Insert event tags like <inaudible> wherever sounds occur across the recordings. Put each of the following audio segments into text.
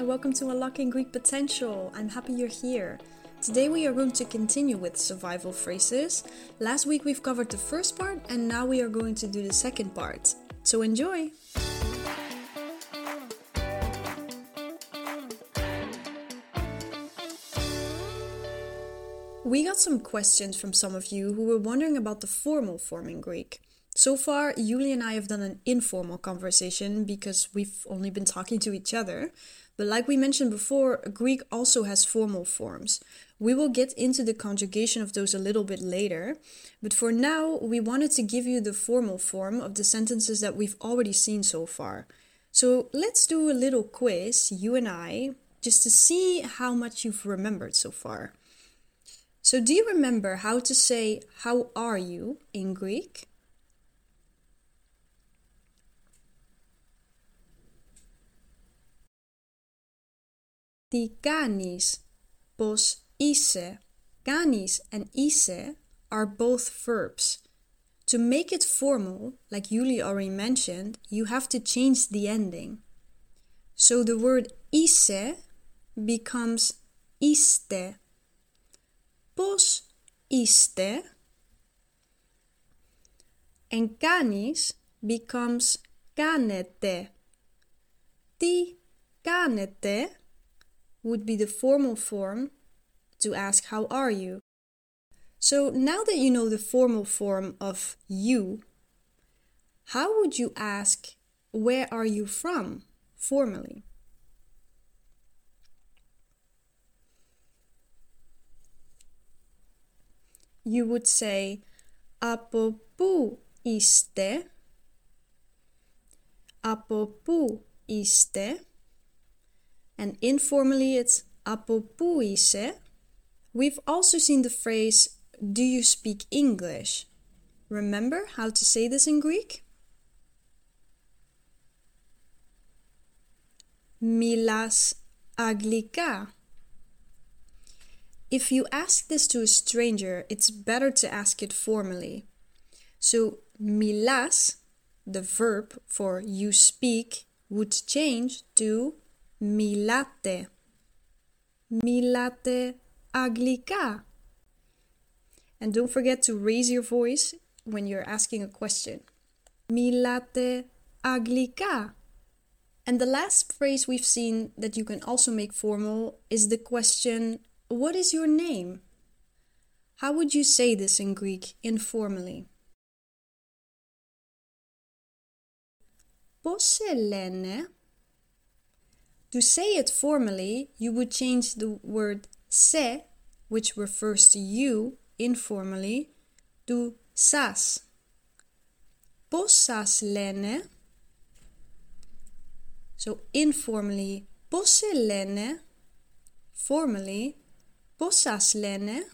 and welcome to Unlocking Greek Potential. I'm happy you're here. Today we are going to continue with survival phrases. Last week we've covered the first part, and now we are going to do the second part. So enjoy! We got some questions from some of you who were wondering about the formal form in Greek. So far, Yuli and I have done an informal conversation because we've only been talking to each other. But like we mentioned before, Greek also has formal forms. We will get into the conjugation of those a little bit later. But for now, we wanted to give you the formal form of the sentences that we've already seen so far. So let's do a little quiz, you and I, just to see how much you've remembered so far. So, do you remember how to say, How are you in Greek? Τι κάνεις, πώς είσαι. Κάνεις and είσαι are both verbs. To make it formal, like Yuli already mentioned, you have to change the ending. So the word είσαι becomes είστε. Πώς είστε. And κάνεις becomes κάνετε. Τι κάνετε would be the formal form to ask, How are you? So now that you know the formal form of you, how would you ask, Where are you from? formally? You would say, Από πού είστε? Από πού είστε? and informally it's apopuise. We've also seen the phrase, do you speak English? Remember how to say this in Greek? Milas aglika. If you ask this to a stranger, it's better to ask it formally. So, milas, the verb for you speak, would change to Μιλάτε. Μιλάτε αγγλικά. And don't forget to raise your voice when you're asking a question. Μιλάτε αγγλικά. And the last phrase we've seen that you can also make formal is the question, What is your name? How would you say this in Greek informally? Πώς σε λένε? To say it formally, you would change the word se, which refers to you informally, to sas. Πώς σας λένε? So informally, πώς σε λένε? Formally, πώς σας λένε?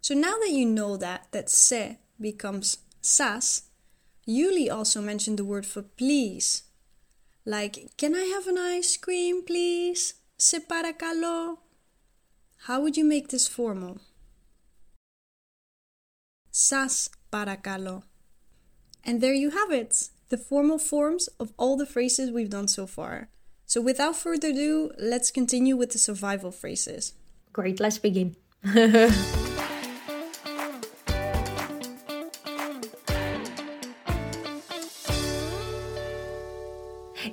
So now that you know that, that se becomes sas, Yuli also mentioned the word for please like, can I have an ice cream, please? Se para calor. How would you make this formal? Sas para calor. And there you have it, the formal forms of all the phrases we've done so far. So, without further ado, let's continue with the survival phrases. Great, let's begin. <laughs>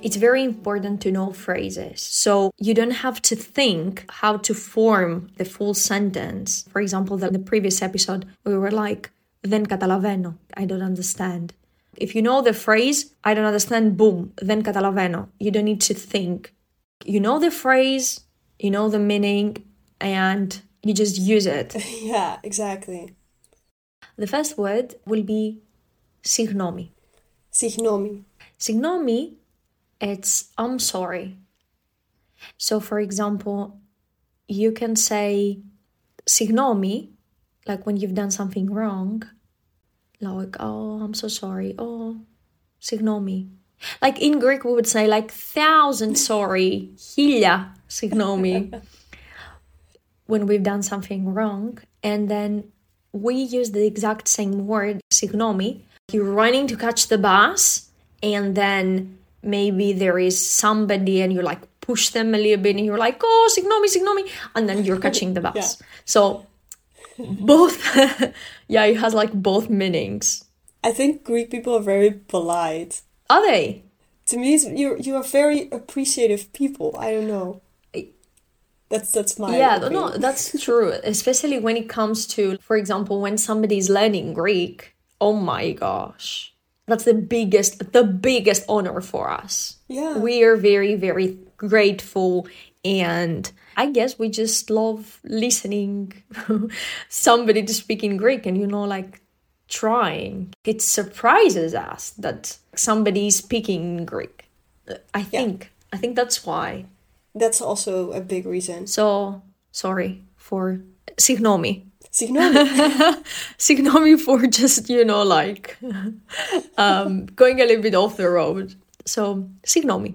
it's very important to know phrases. So you don't have to think how to form the full sentence. For example, in the previous episode, we were like, then καταλαβαίνω, I don't understand. If you know the phrase, I don't understand, boom, then καταλαβαίνω. You don't need to think. You know the phrase, you know the meaning, and you just use it. <laughs> yeah, exactly. The first word will be συγγνώμη. Συγγνώμη. Συγγνώμη it's I'm sorry. So, for example, you can say signomi, like when you've done something wrong, like, oh, I'm so sorry, oh, signomi. Like in Greek, we would say like thousand sorry, hilia signomi, <laughs> when we've done something wrong. And then we use the exact same word, signomi. You're running to catch the bus, and then maybe there is somebody and you like push them a little bit and you're like, oh, signomi, signomi, and then you're catching the <laughs> bus. Yeah. So both, <laughs> yeah, it has like both meanings. I think Greek people are very polite. Are they? To me, it's, you you are very appreciative people. I don't know. That's that's my yeah, opinion. no, that's <laughs> true. Especially when it comes to, for example, when somebody's learning Greek. Oh my gosh, that's the biggest, the biggest honor for us. Yeah. we are very, very grateful, and I guess we just love listening <laughs> somebody to speak in Greek, and you know, like trying. It surprises us that somebody is speaking Greek. I think. I think that's why. That's also a big reason. So sorry for signomi. Signomi. Signomi <laughs> for just, you know, like <laughs> um, going a little bit off the road. So signomi.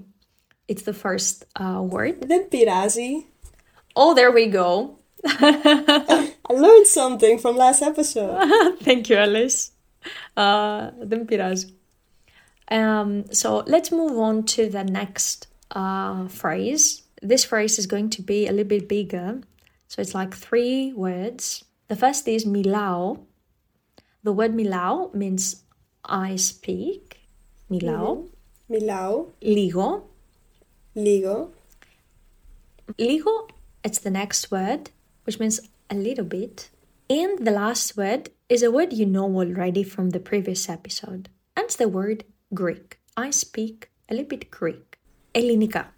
It's the first uh, word. then Pirazi. Oh, there we go. <laughs> I learned something from last episode. Thank you, Alice. Uh, δεν πειράζει. Um, so let's move on to the next uh, phrase. This phrase is going to be a little bit bigger. So it's like three words. The first is milao. The word milao means I speak. Milao. Milao. Ligo. Ligo. Ligo, it's the next word, which means a little bit. And the last word is a word you know already from the previous episode. And it's the word Greek. I speak a little bit Greek. Ελληνικά.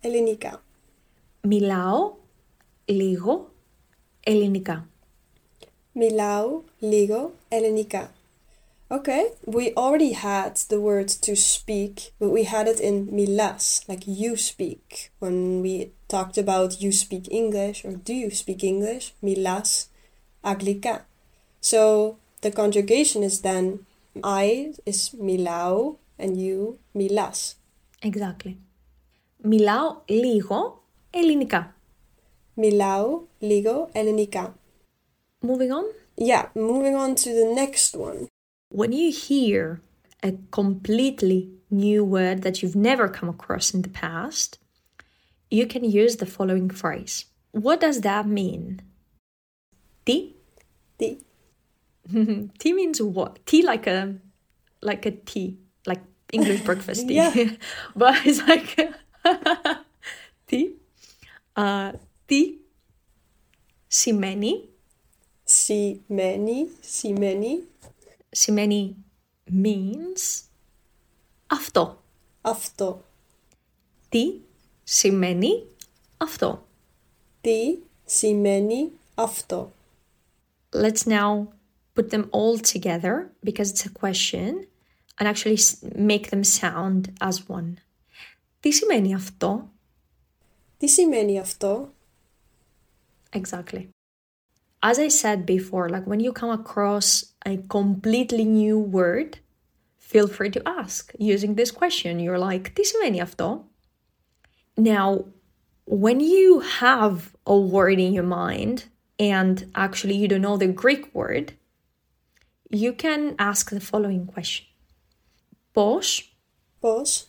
Elinika. Μιλάω λίγο ελληνικά. Milao. Ligo. Elinika. Okay, we already had the word to speak, but we had it in milas, like you speak. When we talked about you speak English or do you speak English, milas, aglika. So the conjugation is then I is milao and you milas. Exactly. Μιλάω λίγο ελληνικά. Milao, ligo, elinika. Moving on. Yeah, moving on to the next one. When you hear a completely new word that you've never come across in the past, you can use the following phrase. What does that mean? Τι? The tea means what? Tea like a like a tea, like English <laughs> breakfast tea. <laughs> But it's like <laughs> tea. Uh, τι σημαίνει Σημαίνει, σημαίνει σημαίνει means αυτό. αυτό. Τι σημαίνει αυτό. Τι σημαίνει αυτό. Let's now put them all together because it's a question and actually s- make them sound as one. Τι σημαίνει αυτό? Τι σημαίνει αυτό. Exactly. As I said before, like when you come across a completely new word, feel free to ask using this question. You're like, τι σημαίνει αυτό? Now, when you have a word in your mind and actually you don't know the Greek word, you can ask the following question. Πώς, Πώς.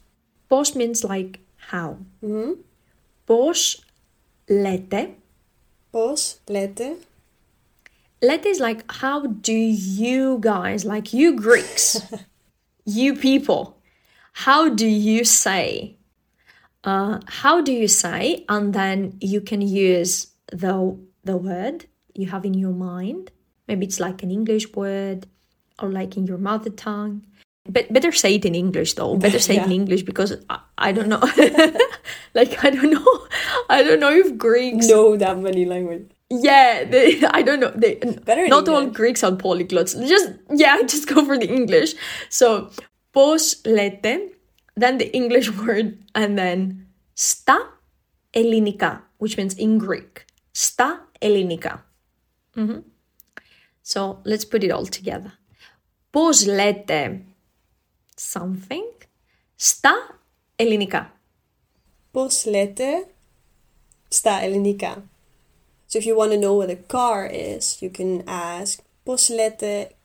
πώς means like how. Πώς λέτε, Πώς λέτε. Let is like, how do you guys, like you Greeks, <laughs> you people, how do you say? Uh, how do you say? And then you can use the the word you have in your mind. Maybe it's like an English word or like in your mother tongue. But better say it in English though. <laughs> Better say yeah. it in English because I, I don't know. <laughs> like I don't know. <laughs> I don't know if Greeks know that many languages. Yeah, they, I don't know. They better not all Greeks are polyglots. Just yeah, just go for the English. So pos lete, then the English word, and then sta elinika, which means in Greek. Sta elinika. Mm-hmm. So let's put it all together. Pos lete something στα ελληνικά. Πώς λέτε στα ελληνικά. So if you want to know what a car is, you can ask πώς λέτε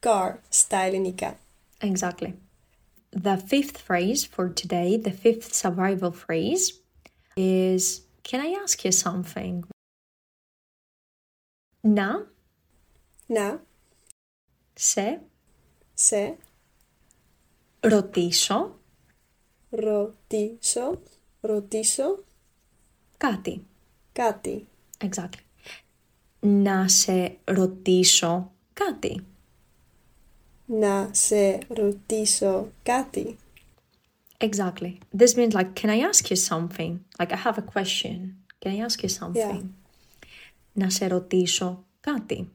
car στα ελληνικά. Exactly. the fifth phrase for today, the fifth survival phrase, is Can I ask you something? Να Να σε σε Ρωτήσω ρωτήσω, ρωτήσω κάτι. κάτι. Exactly. Να σε ρωτήσω κάτι. Να σε ρωτήσω κάτι. Exactly. This means like, can I ask you something? Like, I have a question. Can I ask you something? Να σε ρωτήσω κάτι.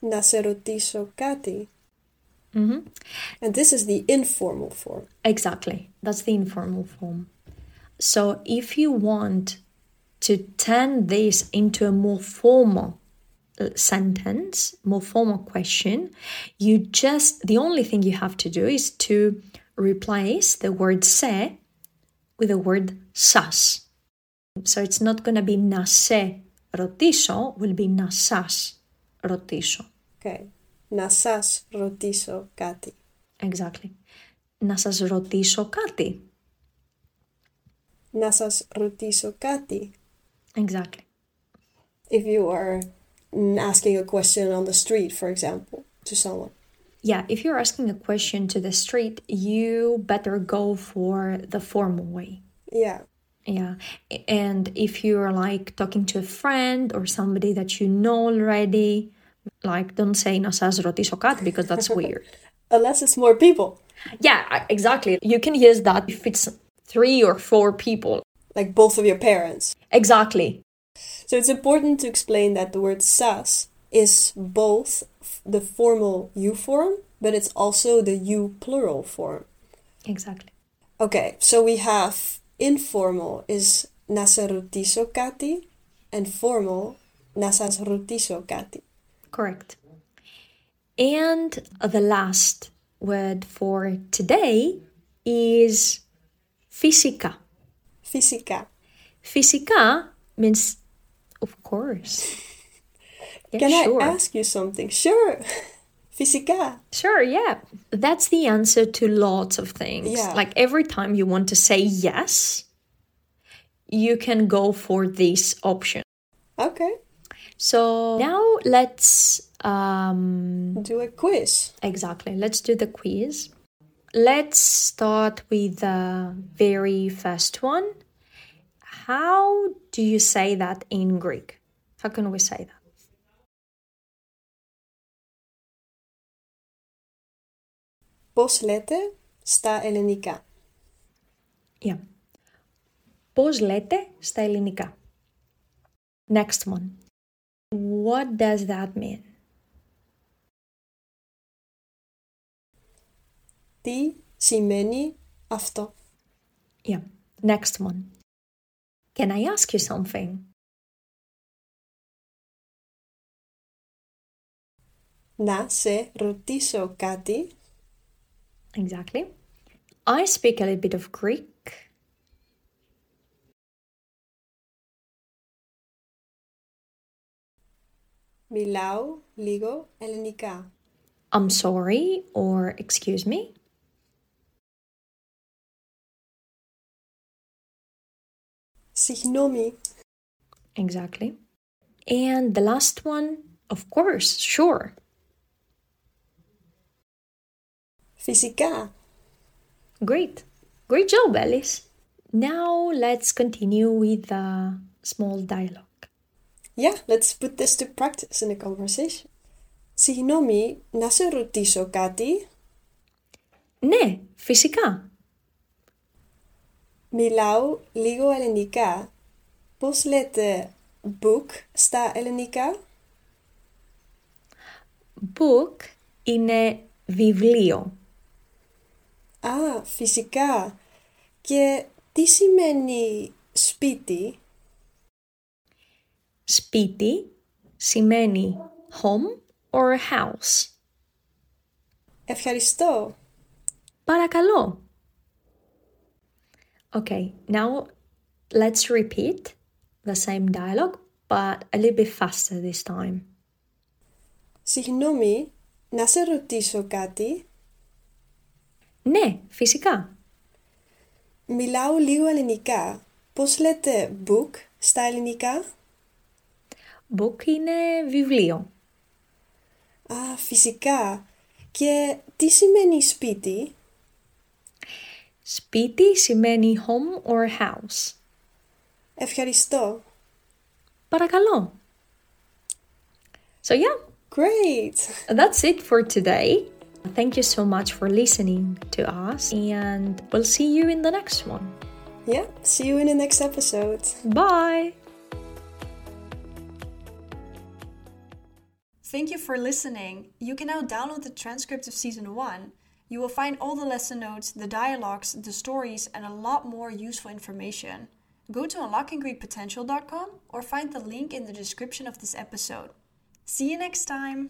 Να σε ρωτήσω κάτι. Mm -hmm. And this is the informal form. Exactly. That's the informal form. So if you want to turn this into a more formal uh, sentence, more formal question, you just, the only thing you have to do is to replace the word se with the word sas. So it's not going to be na se rotiso, will be na sas rotiso. Okay Να σας ρωτήσω κάτι. Exactly. Να σας ρωτήσω κάτι. Να σας ρωτήσω κάτι. Exactly. If you are mm, asking a question on the street, for example, to someone. Yeah, if you're asking a question to the street, you better go for the formal way. Yeah. Yeah. And if you're like talking to a friend or somebody that you know already, like, don't say nasas rotisokat because that's <laughs> weird. Unless it's more people. Yeah, exactly. You can use that if it's three or four people. Like both of your parents. Exactly. So it's important to explain that the word sas is both the formal you form, but it's also the you plural form. Exactly. Okay, so we have informal is nasarutiso kati and formal nasasrutiso kati. Correct. And the last word for today is física. Física. Física means, of course. Yeah, <laughs> Can sure. I ask you something? Sure. <laughs> Física. Sure, yeah. That's the answer to lots of things. Yeah. Like every time you want to say yes, you can go for this option. Okay. So now let's um Do a quiz. exactly, let's do the quiz. Let's start with the very first one. How do you say that in Greek? How can we say that? Πώς λέτε στα ελληνικά. Yeah. Πώς λέτε στα ελληνικά? Next one. What does that mean? Τι σημαίνει αυτό. Yeah. Next one. Can I ask you something? Να σε ρωτήσω κάτι. Exactly. I speak a little bit of Greek. Milau, ligo, elenika. I'm sorry or excuse me. Signomi. Exactly. And the last one, of course, sure. Physica. Great. Great job, Alice. Now let's continue with the small dialogue. Yeah, let's put this to practice in a conversation. Συγγνώμη, να σε ρωτήσω κάτι. Ναι, φυσικά. Μιλάω λίγο ελληνικά. Πώς λέτε book στα ελληνικά; Book είναι βιβλίο. Α, φυσικά. Και τι σημαίνει σπίτι; Σπίτι σημαίνει home or house. Ευχαριστώ. Παρακαλώ. Okay, now let's repeat the same dialogue, but a little bit faster this time. Συγγνώμη, να σε ρωτήσω κάτι. Ναι, φυσικά. Μιλάω λίγο ελληνικά. Πώς λέτε book στα ελληνικά; Book είναι βιβλίο. Α, φυσικά. Και τι σημαίνει σπίτι? Σπίτι σημαίνει home or house. Ευχαριστώ. Παρακαλώ. So yeah, Great! that's it for today. Thank you so much for listening to us and we'll see you in the next one. Yeah, see you in the next episode. Bye! Thank you for listening. You can now download the transcript of season 1. You will find all the lesson notes, the dialogues, the stories, and a lot more useful information. Go to unlockinggreekpotential.com or find the link in the description of this episode. See you next time!